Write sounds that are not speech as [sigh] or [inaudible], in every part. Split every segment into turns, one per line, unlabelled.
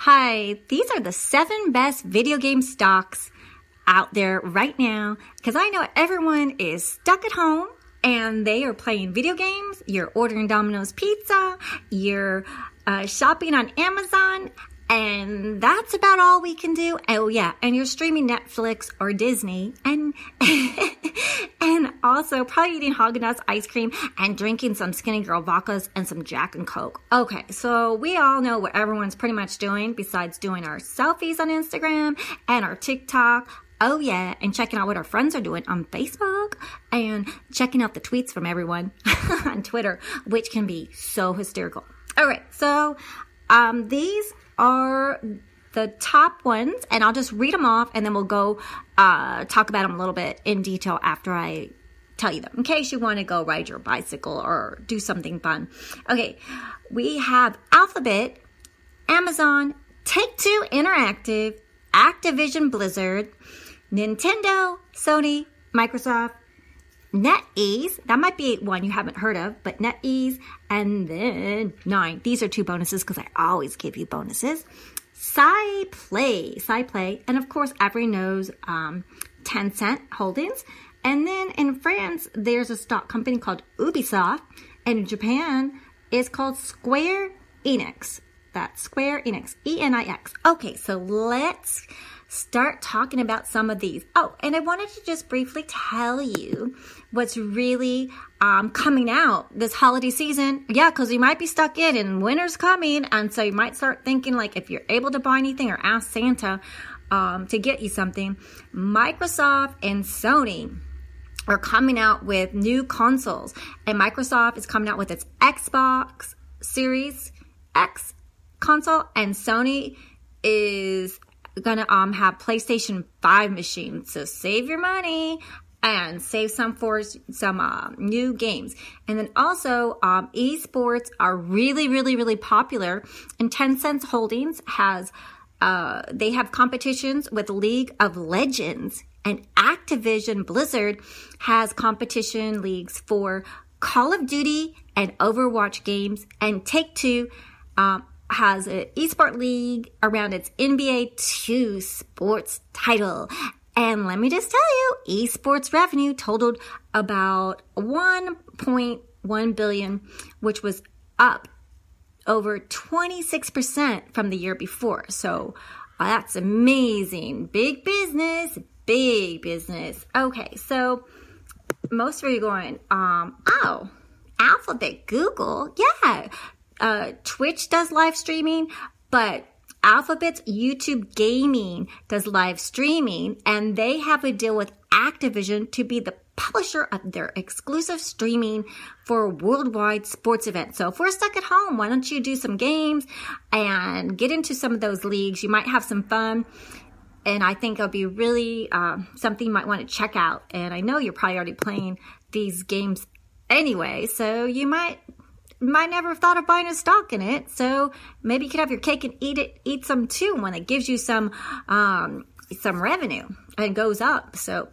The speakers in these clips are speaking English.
Hi, these are the seven best video game stocks out there right now because I know everyone is stuck at home and they are playing video games. You're ordering Domino's pizza, you're uh, shopping on Amazon, and that's about all we can do. Oh yeah, and you're streaming Netflix or Disney, and [laughs] and also probably eating Haagen Dazs ice cream and drinking some Skinny Girl vodkas and some Jack and Coke. Okay, so we all know what everyone's pretty much doing besides doing our selfies on Instagram and our TikTok. Oh yeah, and checking out what our friends are doing on Facebook and checking out the tweets from everyone [laughs] on Twitter, which can be so hysterical. All right, so um, these are the top ones, and I'll just read them off, and then we'll go uh, talk about them a little bit in detail after I tell you them, in case you want to go ride your bicycle or do something fun. Okay, we have Alphabet, Amazon, Take Two Interactive, Activision Blizzard, Nintendo, Sony, Microsoft, NetEase, that might be one you haven't heard of, but NetEase, and then nine. These are two bonuses because I always give you bonuses. SciPlay, SciPlay, and of course, everyone knows um, Tencent Holdings. And then in France, there's a stock company called Ubisoft, and in Japan, it's called Square Enix. That's Square Enix, E N I X. Okay, so let's start talking about some of these. Oh, and I wanted to just briefly tell you what's really um, coming out this holiday season. Yeah, because you might be stuck in and winter's coming. And so you might start thinking like if you're able to buy anything or ask Santa um, to get you something, Microsoft and Sony are coming out with new consoles. And Microsoft is coming out with its Xbox Series X console, and Sony is gonna um have PlayStation 5 machines. So save your money and save some for some uh, new games. And then also, um, esports are really, really, really popular. And Tencent Holdings has, uh, they have competitions with League of Legends. And Activision Blizzard has competition leagues for Call of Duty and Overwatch games. And Take Two um, has an esport league around its NBA 2K sports title. And let me just tell you, esports revenue totaled about 1.1 billion, which was up over 26% from the year before. So uh, that's amazing. Big business, big business. Okay, so most of you are going, um, oh, Alphabet, Google, yeah. Uh, Twitch does live streaming, but Alphabet's YouTube Gaming does live streaming, and they have a deal with Activision to be the publisher of their exclusive streaming for worldwide sports events. So if we're stuck at home, why don't you do some games and get into some of those leagues? You might have some fun. And I think it'll be really uh, something you might want to check out. And I know you're probably already playing these games anyway, so you might might never have thought of buying a stock in it. So maybe you could have your cake and eat it, eat some too when it gives you some, um, some revenue and goes up. So,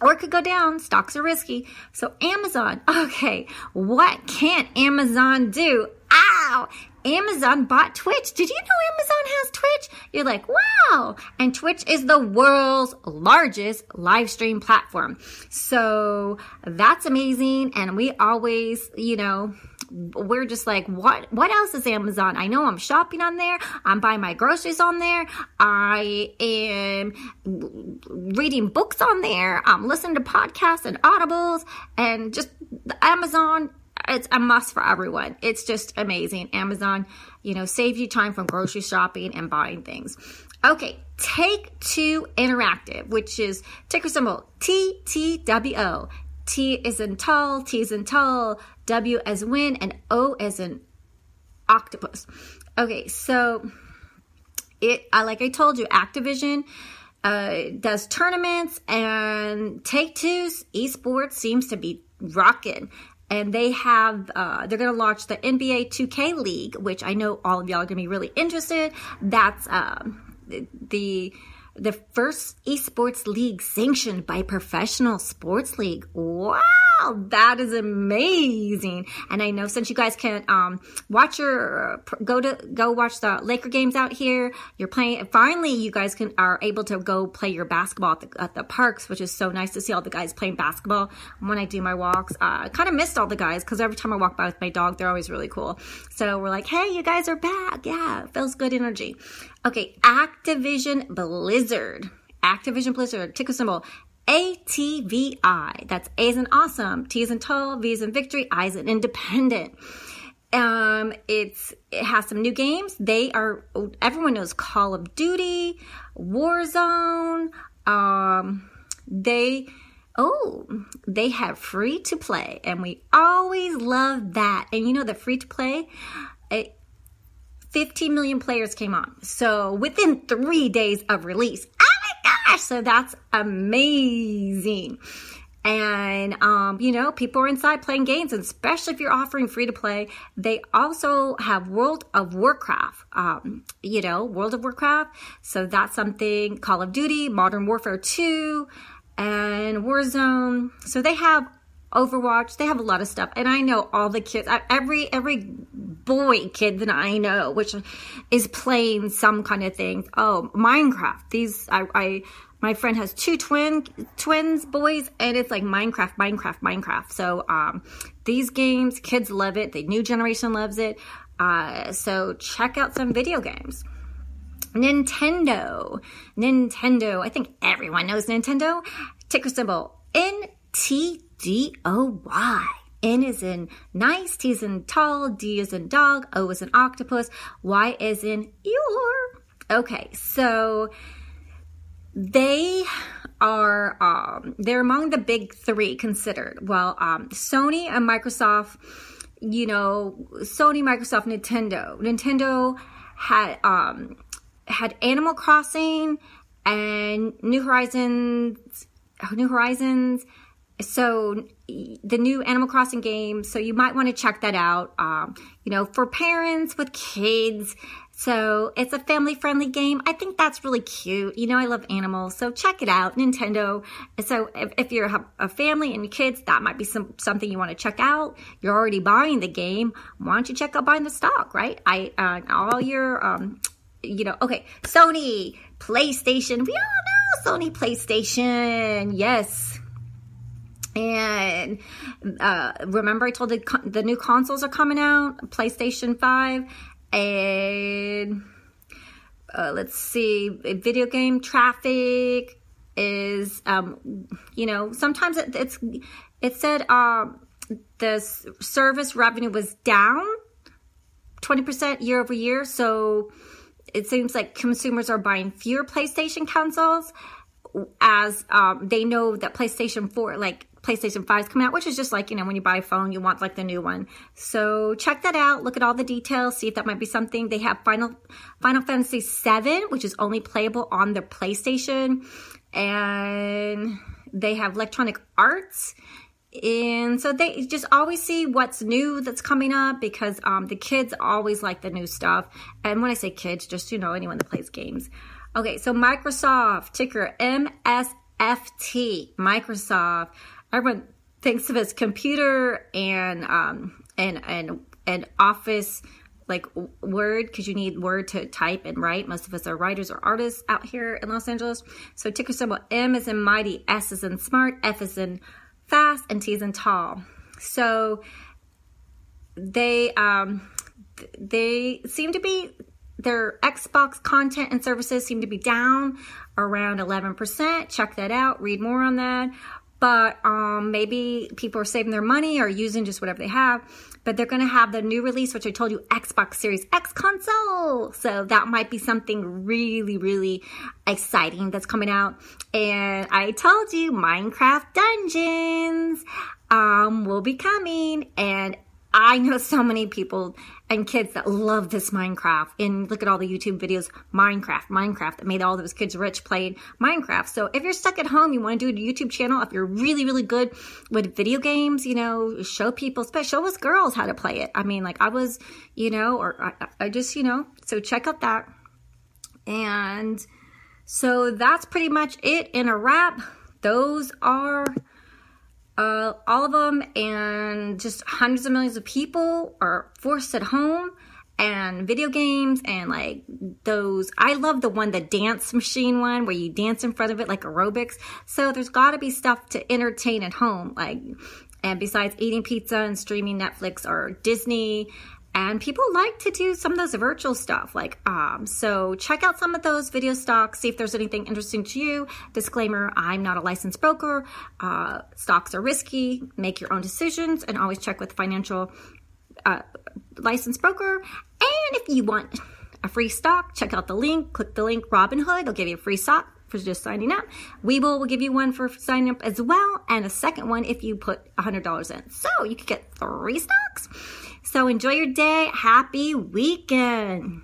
or it could go down. Stocks are risky. So Amazon, [laughs] okay, what can't Amazon do? Ow! Amazon bought Twitch. Did you know Amazon has Twitch? You're like, wow. And Twitch is the world's largest live stream platform. So that's amazing. And we always, you know, we're just like, what, what else is Amazon? I know I'm shopping on there. I'm buying my groceries on there. I am reading books on there. I'm listening to podcasts and audibles and just Amazon it's a must for everyone. It's just amazing. Amazon, you know, saves you time from grocery shopping and buying things. Okay, Take Two Interactive, which is ticker symbol TTWO. T is in tall, T is in tall, W as win, and O as in octopus. Okay, so it, uh, like I told you, Activision uh, does tournaments, and Take Two's esports seems to be rocking. And they have, uh, they're going to launch the NBA 2K League, which I know all of y'all are going to be really interested. That's um, the the first esports league sanctioned by professional sports league. Wow! Wow, that is amazing. And I know since you guys can um, watch your go to go watch the Laker games out here, you're playing. Finally, you guys can are able to go play your basketball at the, at the parks, which is so nice to see all the guys playing basketball when I do my walks. Uh, I kind of missed all the guys because every time I walk by with my dog, they're always really cool. So we're like, hey, you guys are back. Yeah, feels good energy. Okay, Activision Blizzard. Activision Blizzard, ticker symbol ATVI. That's A is in awesome, T is in tall, V is in victory, I is in independent. Um, it's it has some new games. They are everyone knows Call of Duty, Warzone. Um, they oh they have free to play, and we always love that. And you know the free to play. 15 million players came on. So within three days of release. Gosh! So that's amazing. And, um, you know, people are inside playing games, and especially if you're offering free to play. They also have World of Warcraft, um, you know, World of Warcraft. So that's something, Call of Duty, Modern Warfare 2, and Warzone. So they have Overwatch. They have a lot of stuff, and I know all the kids. Every every boy kid that I know, which is playing some kind of thing. Oh, Minecraft. These I, I my friend has two twin twins boys, and it's like Minecraft, Minecraft, Minecraft. So um, these games, kids love it. The new generation loves it. Uh, so check out some video games. Nintendo. Nintendo. I think everyone knows Nintendo. Ticker symbol NT D O Y. N is in nice, T is in tall, D is in dog, O is in octopus, Y is in your. Okay, so they are um, they're among the big three considered. Well, um, Sony and Microsoft, you know, Sony, Microsoft, Nintendo. Nintendo had um, had Animal Crossing and New Horizons, New Horizons so the new Animal Crossing game, so you might want to check that out. Um, you know, for parents with kids. So it's a family friendly game. I think that's really cute. You know, I love animals, so check it out. Nintendo. So if, if you're a family and kids, that might be some something you want to check out. You're already buying the game. Why don't you check out buying the stock, right? I uh, all your um, you know, okay, Sony, PlayStation. We all know Sony PlayStation. Yes and uh, remember, I told the the new consoles are coming out, PlayStation Five, and uh, let's see, video game traffic is, um, you know, sometimes it, it's it said um, the service revenue was down twenty percent year over year, so it seems like consumers are buying fewer PlayStation consoles as um, they know that PlayStation 4, like PlayStation 5 is coming out, which is just like, you know, when you buy a phone, you want like the new one. So check that out. Look at all the details. See if that might be something. They have Final, Final Fantasy 7, which is only playable on the PlayStation. And they have Electronic Arts. And so they just always see what's new that's coming up because um, the kids always like the new stuff. And when I say kids, just, you know, anyone that plays games. Okay, so Microsoft, ticker MSFT, Microsoft everyone thinks of as computer and um, and and and office like word because you need word to type and write. Most of us are writers or artists out here in Los Angeles. So ticker symbol M is in mighty, S is in smart, F is in fast, and T is in tall. So they um, they seem to be their Xbox content and services seem to be down around 11%. Check that out. Read more on that but um, maybe people are saving their money or using just whatever they have. But they're going to have the new release, which I told you, Xbox Series X console. So that might be something really, really exciting that's coming out. And I told you, Minecraft Dungeons um, will be coming. And I know so many people and kids that love this Minecraft. And look at all the YouTube videos, Minecraft, Minecraft, that made all those kids rich playing Minecraft. So if you're stuck at home, you want to do a YouTube channel, if you're really, really good with video games, you know, show people, especially show us girls how to play it. I mean, like I was, you know, or I, I just, you know, so check out that. And so that's pretty much it in a wrap. Those are uh, all of them, and just hundreds of millions of people are forced at home and video games and like those i love the one the dance machine one where you dance in front of it like aerobics. So there's got to be stuff to entertain at home like and besides eating pizza and streaming netflix or disney and people like to do some of those virtual stuff like um so check out some of those video stocks see if there's anything interesting to you disclaimer i'm not a licensed broker uh, stocks are risky make your own decisions and always check with financial uh, licensed broker and if you want a free stock check out the link click the link robinhood they'll give you a free stock for just signing up. Webull will give you one for signing up as well, and a second one if you put $100 in. So you could get three stocks. So enjoy your day. Happy weekend.